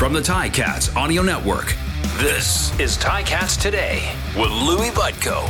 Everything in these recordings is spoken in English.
From the Ticats Audio Network, this is Ticats Today with Louis Butko.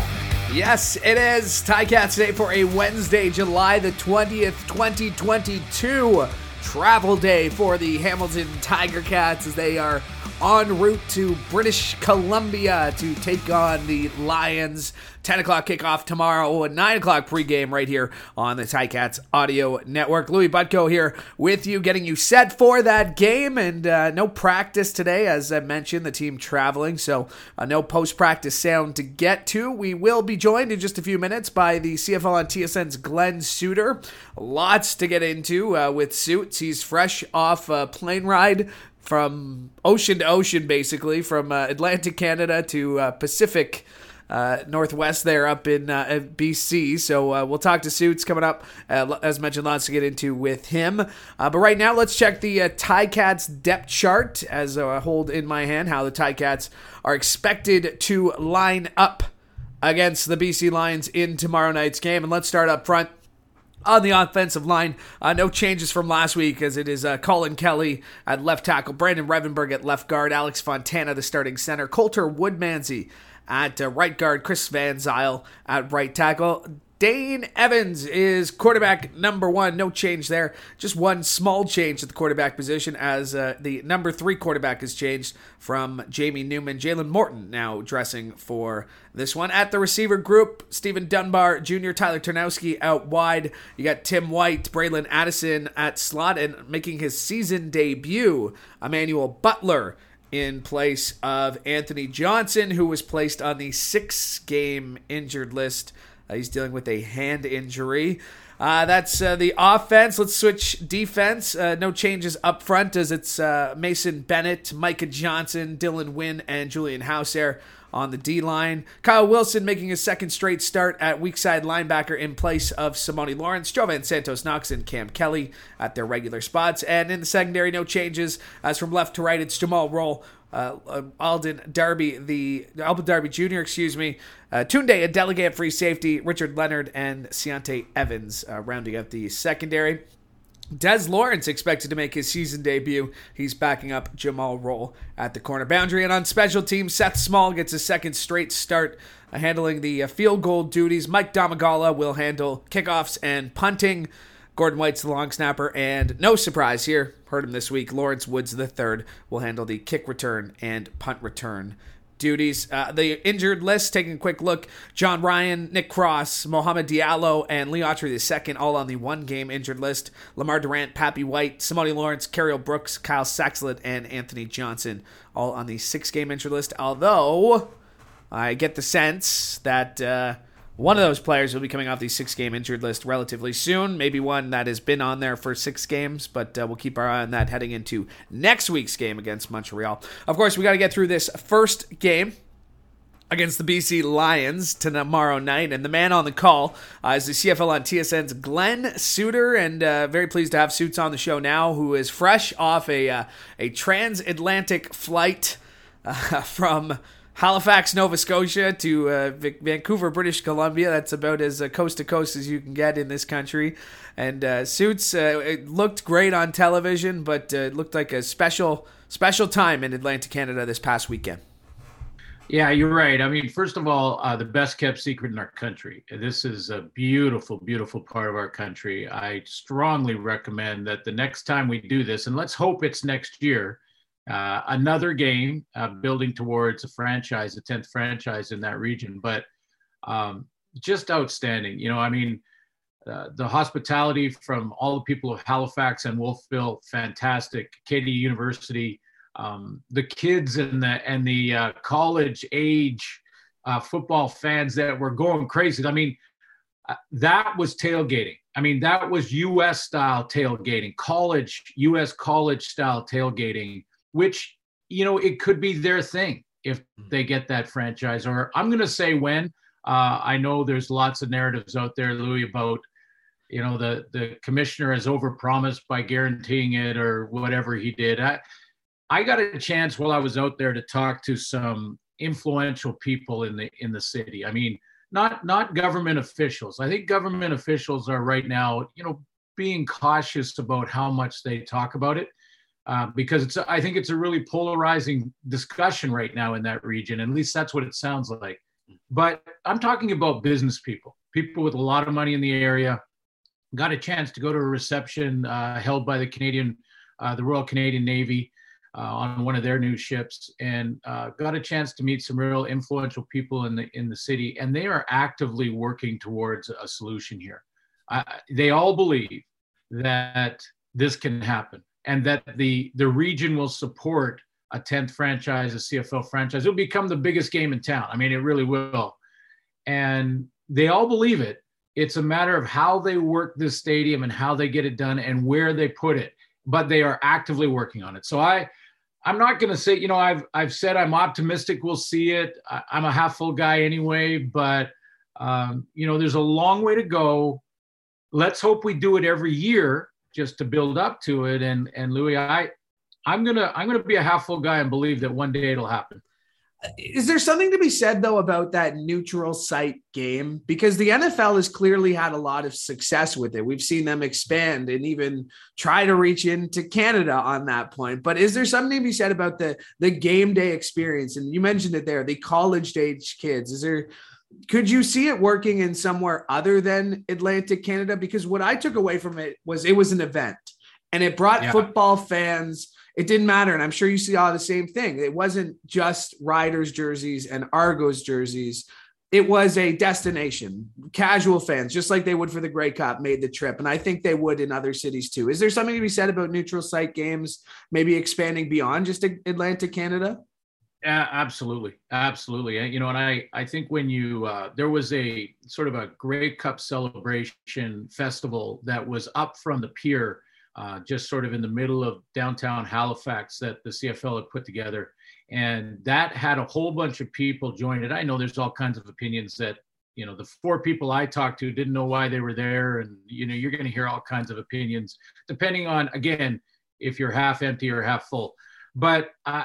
Yes, it is Ticats Day for a Wednesday, July the 20th, 2022. Travel day for the Hamilton Tiger Cats as they are en route to British Columbia to take on the Lions. 10 o'clock kickoff tomorrow, 9 o'clock pregame right here on the Ticats Audio Network. Louis Butko here with you, getting you set for that game. And uh, no practice today, as I mentioned, the team traveling, so uh, no post practice sound to get to. We will be joined in just a few minutes by the CFL on TSN's Glenn Suitor. Lots to get into uh, with Suits. He's fresh off a plane ride from ocean to ocean, basically, from uh, Atlantic Canada to uh, Pacific. Uh, Northwest there up in uh, BC. So uh, we'll talk to Suits coming up. Uh, as mentioned, lots to get into with him. But right now, let's check the uh, Ticats depth chart as I hold in my hand how the Ticats are expected to line up against the BC Lions in tomorrow night's game. And let's start up front on the offensive line. Uh, no changes from last week as it is uh, Colin Kelly at left tackle, Brandon Revenberg at left guard, Alex Fontana, the starting center, Coulter Woodmansey at uh, right guard, Chris Van Zeyl at right tackle. Dane Evans is quarterback number one. No change there. Just one small change at the quarterback position as uh, the number three quarterback has changed from Jamie Newman. Jalen Morton now dressing for this one. At the receiver group, Steven Dunbar Jr., Tyler Ternowski out wide. You got Tim White, Braylon Addison at slot, and making his season debut, Emmanuel Butler in place of Anthony Johnson, who was placed on the six game injured list. Uh, he's dealing with a hand injury. Uh, that's uh, the offense. Let's switch defense. Uh, no changes up front as it's uh, Mason Bennett, Micah Johnson, Dylan Wynn, and Julian Howsare on the D line. Kyle Wilson making his second straight start at weak side linebacker in place of Simoni Lawrence. Jovan Santos Knox and Cam Kelly at their regular spots. And in the secondary, no changes. As from left to right, it's Jumal Rolle. Uh, uh, Alden Darby, the Alden Darby Jr., excuse me, uh, Tunde Adeleke free safety, Richard Leonard, and Ciante Evans uh, rounding out the secondary. Des Lawrence expected to make his season debut. He's backing up Jumal Rolle at the corner boundary. And on special teams, Seth Small gets a second straight start uh, handling the uh, field goal duties. Mike Domagala will handle kickoffs and punting. Gordon White's the long snapper. And no surprise here, heard him this week, Lawrence Woods III will handle the kick return and punt return duties. Uh, the injured list, taking a quick look John Ryan, Nick Cross, Mohamed Diallo, and Lee Autry II, all on the one game injured list. Lamar Durant, Papi White, Simoni Lawrence, Cariel Brooks, Kyle Saxelid, and Anthony Johnson, all on the six game injured list. Although I get the sense that. Uh, one of those players will be coming off the six game injured list relatively soon. Maybe one that has been on there for six games, but uh, we'll keep our eye on that heading into next week's game against Montreal. Of course, we got to get through this first game against the BC Lions tomorrow night. And the man on the call uh, is the CFL on TSN's Glenn Suitor, and uh, very pleased to have Suits on the show now, who is fresh off a uh, a transatlantic flight uh, from Halifax, Nova Scotia to uh, Vancouver, British Columbia. That's about as uh, coast to coast as you can get in this country. And uh, Suits, uh, it looked great on television, but uh, it looked like a special special time in Atlantic Canada this past weekend. Yeah, you're right. I mean, first of all, uh, the best kept secret in our country. This is a beautiful, beautiful part of our country. I strongly recommend that the next time we do this, and let's hope it's next year, uh, another game uh, building towards a franchise, a 10th franchise in that region. But um, just outstanding. You know, I mean, uh, the hospitality from all the people of Halifax and Wolfville, fantastic. Acadia University, um, the kids and the and the uh, college age uh, football fans that were going crazy. I mean, uh, that was tailgating. I mean, that was U.S. style tailgating, college U.S. college style tailgating which you know it could be their thing if mm-hmm. they get that franchise. Or I'm going to say when. Uh, I know there's lots of narratives out there, Louis, about you know the the commissioner has overpromised by guaranteeing it or whatever he did. I I got a chance while I was out there to talk to some influential people in the in the city. I mean, not not government officials. I think government officials are right now, you know, being cautious about how much they talk about it uh, because it's I think it's a really polarizing discussion right now in that region. At least that's what it sounds like. But I'm talking about business people, people with a lot of money in the area. Got a chance to go to a reception uh, held by the Canadian, uh, the Royal Canadian Navy. Uh, on one of their new ships and uh, got a chance to meet some real influential people in the in the city and they are actively working towards a solution here they all believe that this can happen and that the the region will support a 10th franchise a cfl franchise. It'll become the biggest game in town. I mean it really will. And they all believe it. It's a matter of how they work this stadium and how they get it done and where they put it but they are actively working on it. So i I'm not going to say, you know, I've I've said I'm optimistic we'll see it. I, am a half full guy anyway, but um, you know, there's a long way to go. Let's hope we do it every year just to build up to it. And and Louis, I I'm gonna I'm gonna be a half full guy and believe that one day it'll happen. Uh, is there something to be said though about that neutral site game? Because the NFL has clearly had a lot of success with it. We've seen them expand and even try to reach into Canada on that point. But is there something to be said about the the game day experience? And you mentioned it there, the college age kids. Is there could you see it working in somewhere other than Atlantic Canada? Because what I took away from it was it was an event and it brought yeah. football fans it didn't matter. And I'm sure you see all the same thing. It wasn't just Riders jerseys and Argos jerseys. It was a destination. Casual fans, just like they would for the Grey Cup, made the trip. And I think they would in other cities too. Is there something to be said about neutral site games, maybe expanding beyond just Atlantic Canada? Yeah, absolutely, absolutely. You know, and I I think when you uh, there was a sort of a Grey Cup celebration festival that was up from the pier uh, just sort of in the middle of downtown Halifax that the CFL had put together. And that had a whole bunch of people join it. I know there's all kinds of opinions that, you know, the four people I talked to didn't know why they were there. And, you know, you're going to hear all kinds of opinions depending on, again, if you're half empty or half full. But, uh,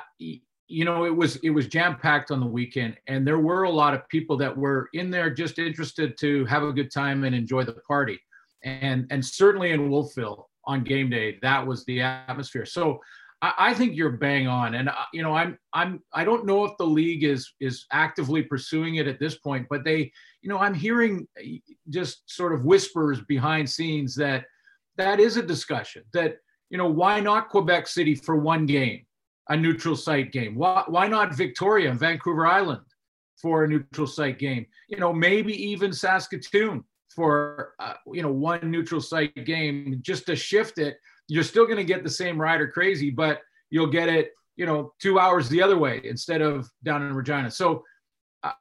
you know, it was it was jam packed on the weekend, and there were a lot of people that were in there just interested to have a good time and enjoy the party, and and certainly in Wolfville, on game day. That was the atmosphere. So I, I think you're bang on. And uh, you know, I'm I'm I don't know if the league is is actively pursuing it at this point, but they, you know, I'm hearing uh, just sort of whispers behind scenes that that is a discussion. That you know, why not Quebec City for one game, a neutral site game? Why why not Victoria and Vancouver Island? for a neutral site game. You know, maybe even Saskatoon for uh, you know one neutral site game just to shift it you're still going to get the same rider crazy but you'll get it you know two hours the other way instead of down in regina so I,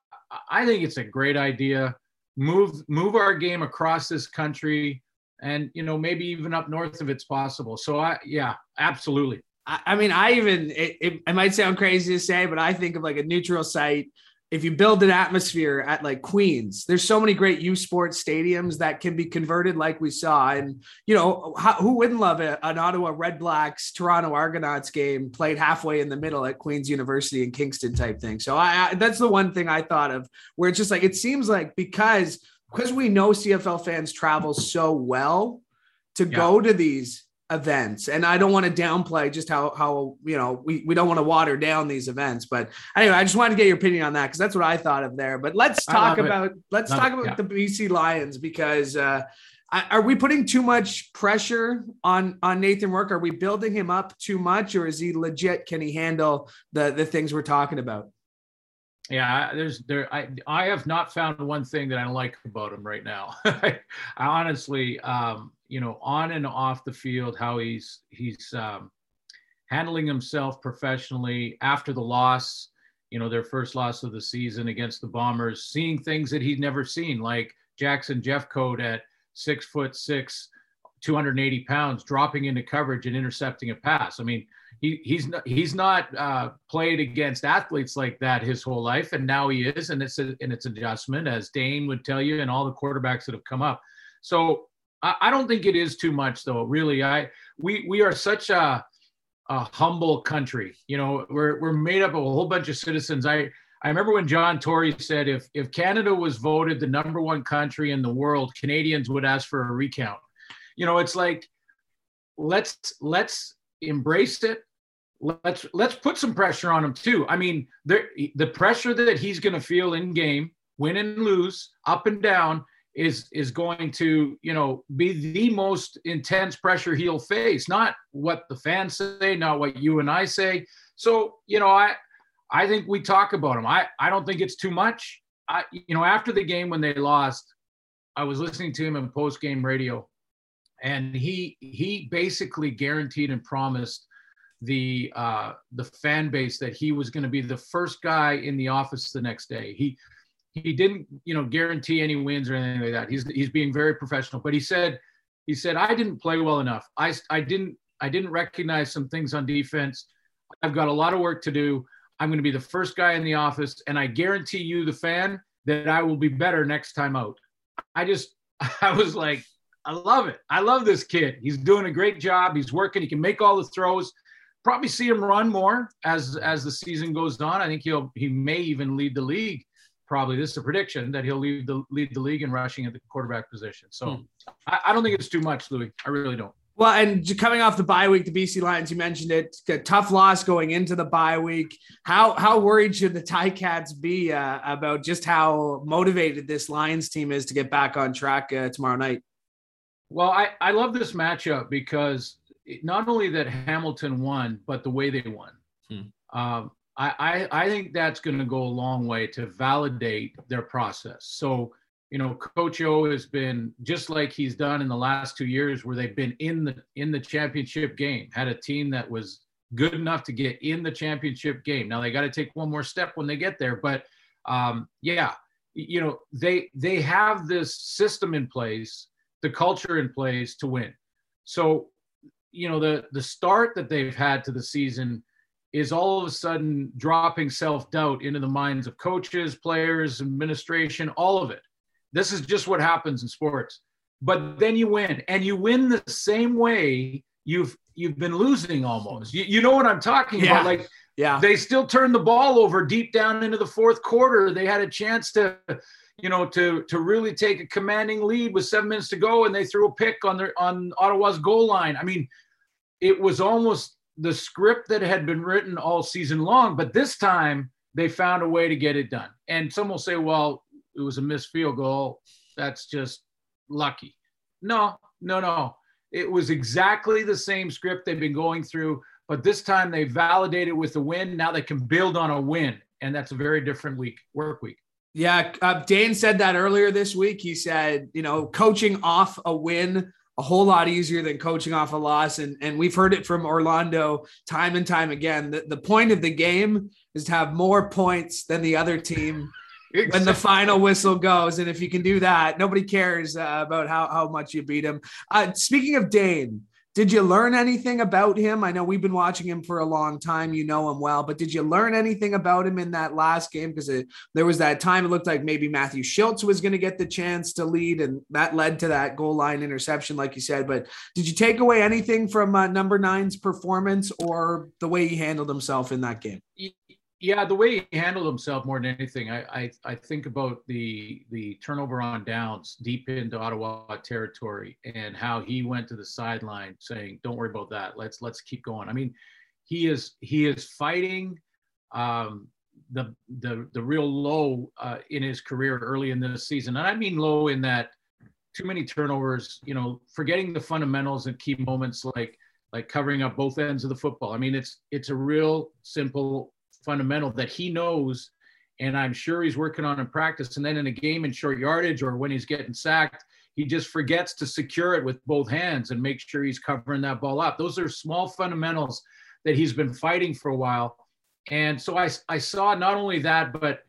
I think it's a great idea move move our game across this country and you know maybe even up north if it's possible so i yeah absolutely I mean, I even it, it, it, might sound crazy to say, but I think of like a neutral site if you build an atmosphere at like Queens, there's so many great U Sports stadiums that can be converted, like we saw. And you know, how, who wouldn't love it? An Ottawa Red Blacks Toronto Argonauts game played halfway in the middle at Queens University in Kingston type thing. So I, I that's the one thing I thought of where it's just like it seems like because because we know CFL fans travel so well to yeah. go to these events and i don't want to downplay just how how you know we, we don't want to water down these events but anyway i just wanted to get your opinion on that because that's what i thought of there but let's talk about it. let's love talk it. about yeah. the bc lions because uh are we putting too much pressure on on Nathan Rourke? Are we building him up too much, or is he legit? Can he handle the the things we're talking about? Yeah, there's there. I I have not found one thing that I like about him right now. I honestly, um, you know, on and off the field, how he's he's um, handling himself professionally after the loss. You know, their first loss of the season against the Bombers, seeing things that he'd never seen, like Jackson Jeffcoat at six foot six, 280 pounds, dropping into coverage and intercepting a pass. I mean, he, he's not he's not uh, played against athletes like that his whole life, and now he is, and it's a, and it's adjustment, as Dane would tell you, and all the quarterbacks that have come up. So I, I don't think it is too much, though. Really, I we we are such a a humble country. You know, we're we're made up of a whole bunch of citizens. I I remember when John Tory said if if Canada was voted the number one country in the world, Canadians would ask for a recount. You know, it's like let's let's embrace it. Let's let's put some pressure on him too. I mean, there, the pressure that he's going to feel in game, win and lose, up and down, is is going to you know be the most intense pressure he'll face. Not what the fans say, not what you and I say. So you know, I I think we talk about him. I I don't think it's too much. I you know after the game when they lost, I was listening to him in post game radio, and he he basically guaranteed and promised the uh, the fan base that he was going to be the first guy in the office the next day. He he didn't you know guarantee any wins or anything like that. He's he's being very professional, but he said he said I didn't play well enough. I I didn't I didn't recognize some things on defense. I've got a lot of work to do. I'm going to be the first guy in the office, and I guarantee you, the fan, that I will be better next time out. I just I was like, I love it. I love this kid. He's doing a great job. He's working. He can make all the throws. Probably see him run more as as the season goes on. I think he'll he may even lead the league. Probably this is a prediction that he'll lead the lead the league in rushing at the quarterback position. So hmm. I, I don't think it's too much, Louis. I really don't. Well, and coming off the bye week, the BC Lions, you mentioned it, a tough loss going into the bye week. How how worried should the Ticats be uh, about just how motivated this Lions team is to get back on track uh, tomorrow night? Well, I, I love this matchup because not only that Hamilton won, but the way they won. Hmm. Um, I, I, I think that's going to go a long way to validate their process. So, you know, Coach O has been just like he's done in the last two years, where they've been in the in the championship game, had a team that was good enough to get in the championship game. Now they got to take one more step when they get there, but um, yeah, you know, they they have this system in place the culture in place to win. So, you know, the the start that they've had to the season is all of a sudden dropping self-doubt into the minds of coaches, players, administration, all of it. This is just what happens in sports. But then you win and you win the same way you've you've been losing almost. You, you know what I'm talking yeah. about like yeah. They still turned the ball over deep down into the fourth quarter. They had a chance to you know, to to really take a commanding lead with seven minutes to go, and they threw a pick on their on Ottawa's goal line. I mean, it was almost the script that had been written all season long, but this time they found a way to get it done. And some will say, well, it was a missed field goal. That's just lucky. No, no, no. It was exactly the same script they've been going through, but this time they validated with a win. Now they can build on a win, and that's a very different week, work week. Yeah, uh, Dane said that earlier this week. He said, you know, coaching off a win a whole lot easier than coaching off a loss, and and we've heard it from Orlando time and time again. The, the point of the game is to have more points than the other team. Exactly. when the final whistle goes. And if you can do that, nobody cares uh, about how, how much you beat him. Uh, speaking of Dane, did you learn anything about him? I know we've been watching him for a long time. You know him well, but did you learn anything about him in that last game? Because there was that time it looked like maybe Matthew Shiltz was going to get the chance to lead, and that led to that goal line interception, like you said. But did you take away anything from uh, number nine's performance or the way he handled himself in that game? Yeah, the way he handled himself more than anything, I, I, I think about the the turnover on downs deep into Ottawa territory and how he went to the sideline saying, "Don't worry about that. Let's let's keep going." I mean, he is he is fighting um, the the the real low uh, in his career early in this season, and I mean low in that too many turnovers. You know, forgetting the fundamentals and key moments like like covering up both ends of the football. I mean, it's it's a real simple fundamental that he knows and I'm sure he's working on in practice. And then in a game in short yardage or when he's getting sacked, he just forgets to secure it with both hands and make sure he's covering that ball up. Those are small fundamentals that he's been fighting for a while. And so I, I saw not only that, but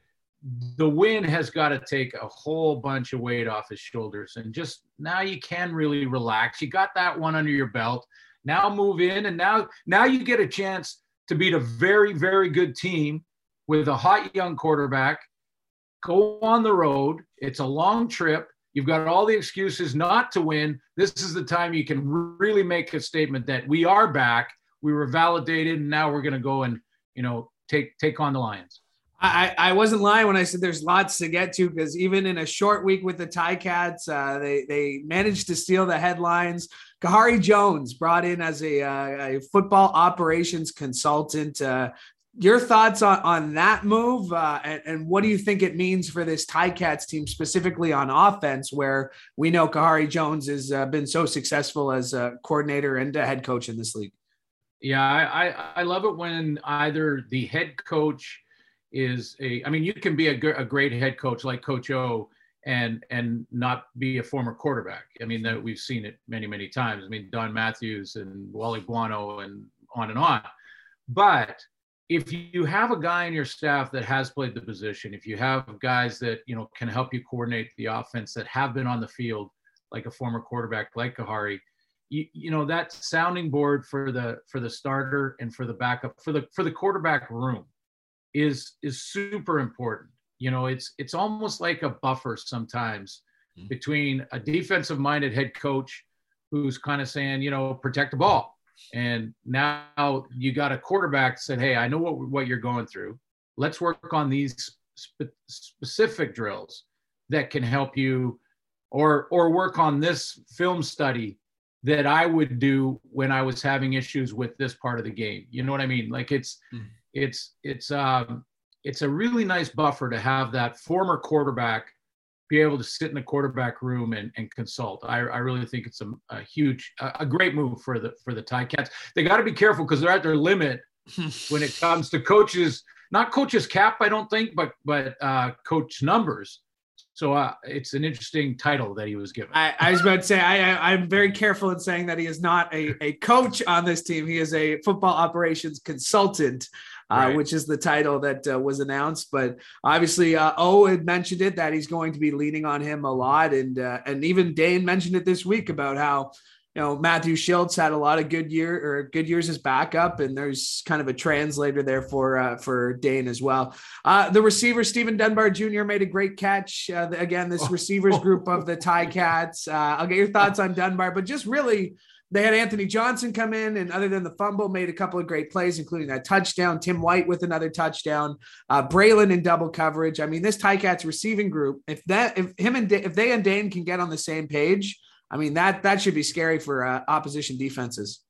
the win has got to take a whole bunch of weight off his shoulders. And just now you can really relax. You got that one under your belt. Now move in and now now you get a chance to beat a very, very good team with a hot young quarterback. Go on the road. It's a long trip. You've got all the excuses not to win. This is the time you can really make a statement that we are back. We were validated, and now we're going to go and you know take take on the Lions. I, I wasn't lying when I said there's lots to get to because even in a short week with the Ticats, uh, they they managed to steal the headlines. Khari Jones brought in as a, uh, a football operations consultant. Uh, your thoughts on, on that move uh, and, and, what do you think it means for this Ticats team specifically on offense where we know Khari Jones has uh, been so successful as a coordinator and a head coach in this league? Yeah, I, I, I love it when either the head coach is a, I mean, you can be a, a great head coach like Coach O and and not be a former quarterback. I mean, that we've seen it many, many times. I mean, Don Matthews and Wally Buono and on and on. But if you have a guy in your staff that has played the position, if you have guys that you know can help you coordinate the offense that have been on the field, like a former quarterback like Khari, you, you know that sounding board for the for the starter and for the backup for the for the quarterback room is is super important. You know, it's it's almost like a buffer sometimes mm-hmm. between a defensive minded head coach who's kind of saying, you know, protect the ball and now you got a quarterback said, "Hey, I know what what you're going through. Let's work on these spe- specific drills that can help you, or or work on this film study that I would do when I was having issues with this part of the game. You know what I mean? Like it's mm. it's it's um it's a really nice buffer to have that former quarterback be able to sit in the quarterback room and, and consult. I, I really think it's a, a huge, a, a, great move for the for the Ticats. They got to be careful because they're at their limit when it comes to coaches, not coaches cap, I don't think, but but uh, coach numbers. So uh, it's an interesting title that he was given. I, I was about to say I, am very careful in saying that he is not a, a coach on this team. He is a football operations consultant uh, right. which is the title that uh, was announced. But obviously, uh, O had mentioned it that he's going to be leaning on him a lot, and uh, and even Dane mentioned it this week about how you know Matthew Shiltz had a lot of good year or good years as backup, and there's kind of a translator there for uh, for Dane as well. Uh, the receiver Steven Dunbar Jr. made a great catch. Uh, again, this receivers group of the Ticats. Uh, I'll get your thoughts on Dunbar, but just really they had Anthony Johnson come in, and other than the fumble, made a couple of great plays, including that touchdown. Tim White with another touchdown. Uh, Braylon in double coverage. I mean, this Ticats receiving group, if that, if him and if they and Dane can get on the same page, I mean that that should be scary for uh, opposition defenses.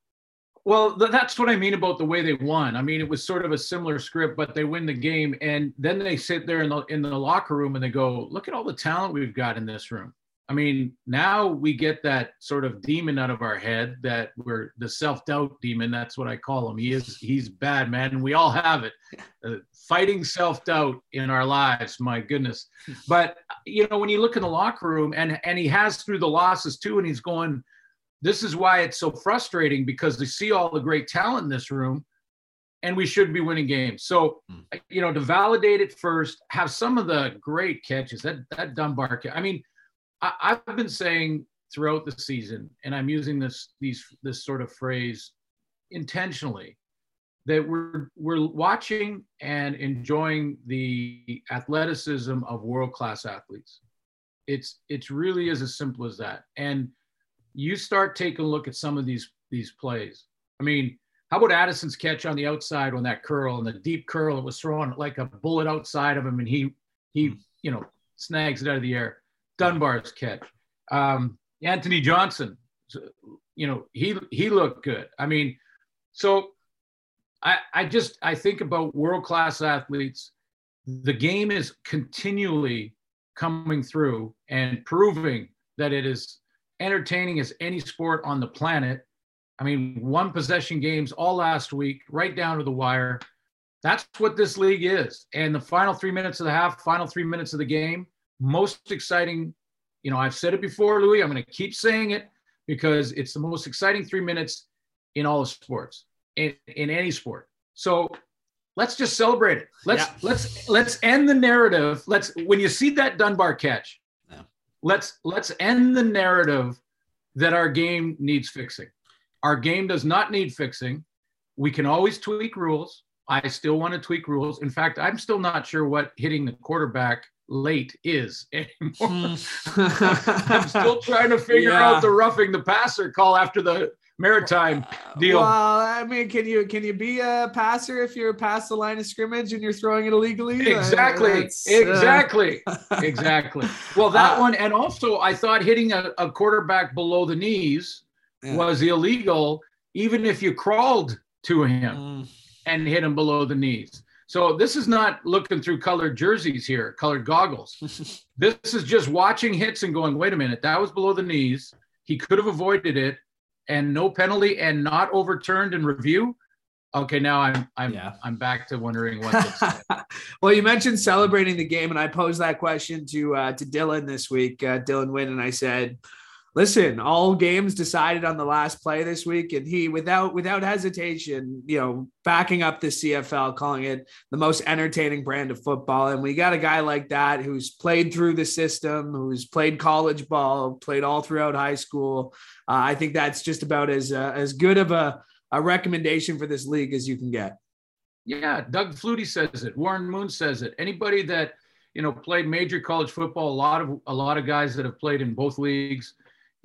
Well, th- that's what I mean about the way they won. I mean, it was sort of a similar script, but they win the game, and then they sit there in the in the locker room and they go, "Look at all the talent we've got in this room." I mean, now we get that sort of demon out of our head that we're the self-doubt demon. That's what I call him. He is he's bad, man, and we all have it. Uh, fighting self-doubt in our lives, my goodness. But you know, when you look in the locker room, and and he has through the losses too, and he's going. This is why it's so frustrating because they see all the great talent in this room, and we should be winning games. So, hmm. you know, to validate it first, have some of the great catches. That that Dunbar, I mean I, have been saying throughout the season, and I'm using this these this sort of phrase intentionally, that we're we're watching and enjoying the athleticism of world class athletes. It's it's really is as simple as that. And you start taking a look at some of these these plays. I mean, how about Addison's catch on the outside on that curl and the deep curl it was thrown like a bullet outside of him, and he he hmm. you know snags it out of the air. Dunbar's catch. Um, Anthony Johnson, you know, he he looked good. I mean, so I I just I think about world class athletes. The game is continually coming through and proving that it is entertaining as any sport on the planet. I mean, one possession games all last week, right down to the wire. That's what this league is. And the final three minutes of the half, final three minutes of the game, most exciting. You know, I've said it before, Louis. I'm going to keep saying it because it's the most exciting three minutes in all the sports, in, in any sport. So let's just celebrate it. Let's yeah. let's let's end the narrative. Let's when you see that Dunbar catch, yeah. let's let's end the narrative that our game needs fixing. Our game does not need fixing. We can always tweak rules. I still want to tweak rules. In fact, I'm still not sure what hitting the quarterback late is anymore. Hmm. I'm still trying to figure yeah. out the roughing the passer call after the maritime deal. Well, I mean, can you can you be a passer if you're past the line of scrimmage and you're throwing it illegally? Exactly, uh, exactly, exactly. Well, that uh, one, and also I thought hitting a, a quarterback below the knees yeah. was illegal, even if you crawled to him mm. and hit him below the knees. So this is not looking through colored jerseys here, colored goggles. this is just watching hits and going, wait a minute, that was below the knees. He could have avoided it and no penalty and not overturned in review. Okay, now I'm I'm yeah. I'm back to wondering what. well, you mentioned celebrating the game, and I posed that question to uh, to Dylan this week, uh, Dylan Wynn, and I said, listen, all games decided on the last play this week, and he, without without hesitation, you know, backing up the CFL, calling it the most entertaining brand of football. And we got a guy like that who's played through the system, who's played college ball, played all throughout high school. Uh, I think that's just about as uh, as good of a, a recommendation for this league as you can get. Yeah, Doug Flutie says it. Warren Moon says it. Anybody that you know played major college football, a lot of a lot of guys that have played in both leagues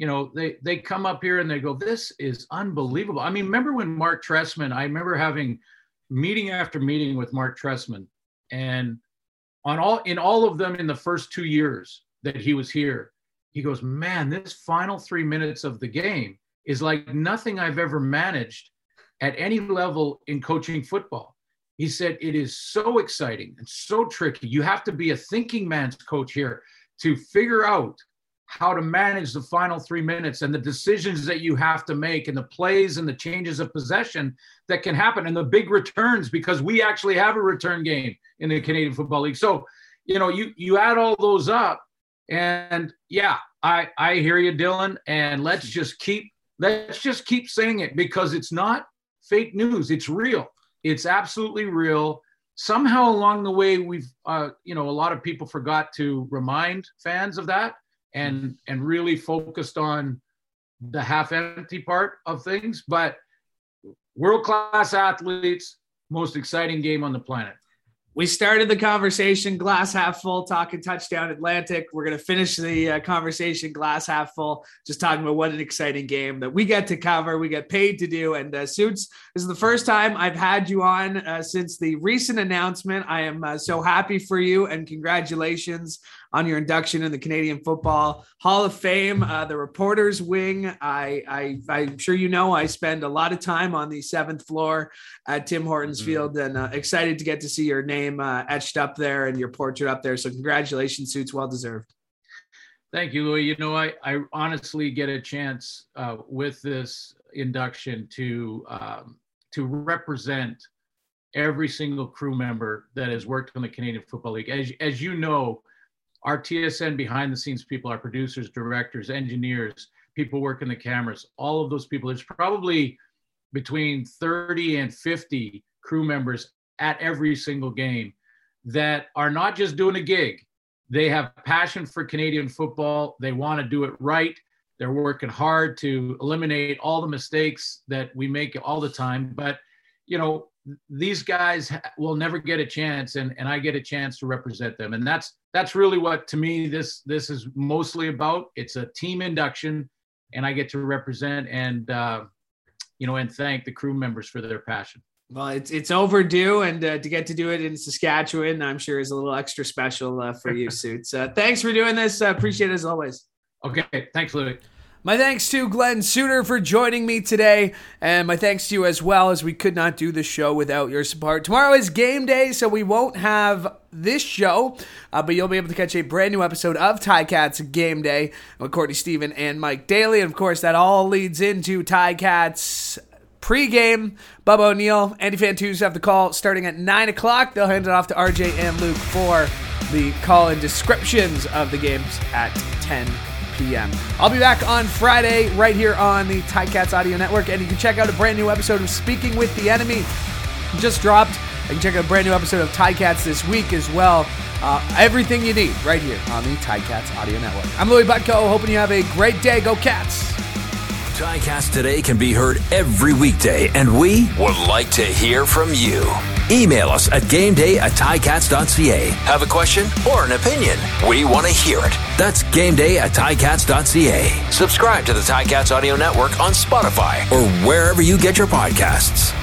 you know, they they come up here and they go, "This is unbelievable." I mean, remember when Marc Trestman? I remember having meeting after meeting with Marc Trestman, and on all in all of them in the first two years that he was here, he goes, "Man, this final three minutes of the game is like nothing I've ever managed at any level in coaching football." He said, "It is so exciting and so tricky. You have to be a thinking man's coach here to figure out." How to manage the final three minutes and the decisions that you have to make and the plays and the changes of possession that can happen and the big returns because we actually have a return game in the Canadian Football League. So, you know, you you add all those up and yeah, I I hear you Dylan and let's just keep let's just keep saying it because it's not fake news, it's real. It's absolutely real. Somehow along the way we've uh, you know, a lot of people forgot to remind fans of that and and really focused on the half empty part of things but world class athletes most exciting game on the planet. We started the conversation glass half full talking touchdown atlantic. We're going to finish the uh, conversation glass half full just talking about what an exciting game that we get to cover we get paid to do. And uh, suits this is the first time i've had you on uh, since the recent announcement. I am uh, so happy for you and congratulations on your induction in the Canadian Football Hall of Fame, uh, the reporters wing. I, I, I'm sure you know I spend a lot of time on the seventh floor at Tim Hortons mm-hmm. Field, and uh, excited to get to see your name uh, etched up there and your portrait up there. So congratulations, suits, well deserved. Thank you, Louis. You know, I, I honestly get a chance uh, with this induction to um, to represent every single crew member that has worked on the Canadian Football League. As, as you know, our TSN behind the scenes people, our producers, directors, engineers, people working the cameras, all of those people. There's probably between 30 and 50 crew members at every single game that are not just doing a gig. They have passion for Canadian football. They want to do it right. They're working hard to eliminate all the mistakes that we make all the time. But, you know, these guys will never get a chance and, and I get a chance to represent them. And that's that's really what to me this this is mostly about. It's a team induction and I get to represent and uh, you know and thank the crew members for their passion. Well, it's it's overdue, and uh, to get to do it in Saskatchewan, I'm sure is a little extra special uh, for you, Suits. Uh, thanks for doing this. appreciate it as always. Okay, thanks, Louis. My thanks to Glenn Suitor for joining me today, and my thanks to you as well, as we could not do the show without your support. Tomorrow is game day, so we won't have this show, uh, but you'll be able to catch a brand new episode of Ticats Game Day with Courtney Stephen and Mike Daly. And of course, that all leads into Ticats pregame. Bubba O'Neill, Andy Fantuz have the call starting at 9 o'clock. They'll hand it off to RJ and Luke for the call and descriptions of the games at 10 p.m. I'll be back on Friday right here on the Ticats Audio Network, and you can check out a brand new episode of Speaking with the Enemy. Just dropped. You can check out a brand new episode of Ticats this week as well. Uh, everything you need right here on the Ticats Audio Network. I'm Louis Butko, hoping you have a great day. Go Cats! Ticats Today can be heard every weekday, and we would like to hear from you. Email us at gameday at ticats.ca. Have a question or an opinion? We want to hear it. That's gameday at ticats.ca. Subscribe to the Ticats Audio Network on Spotify or wherever you get your podcasts.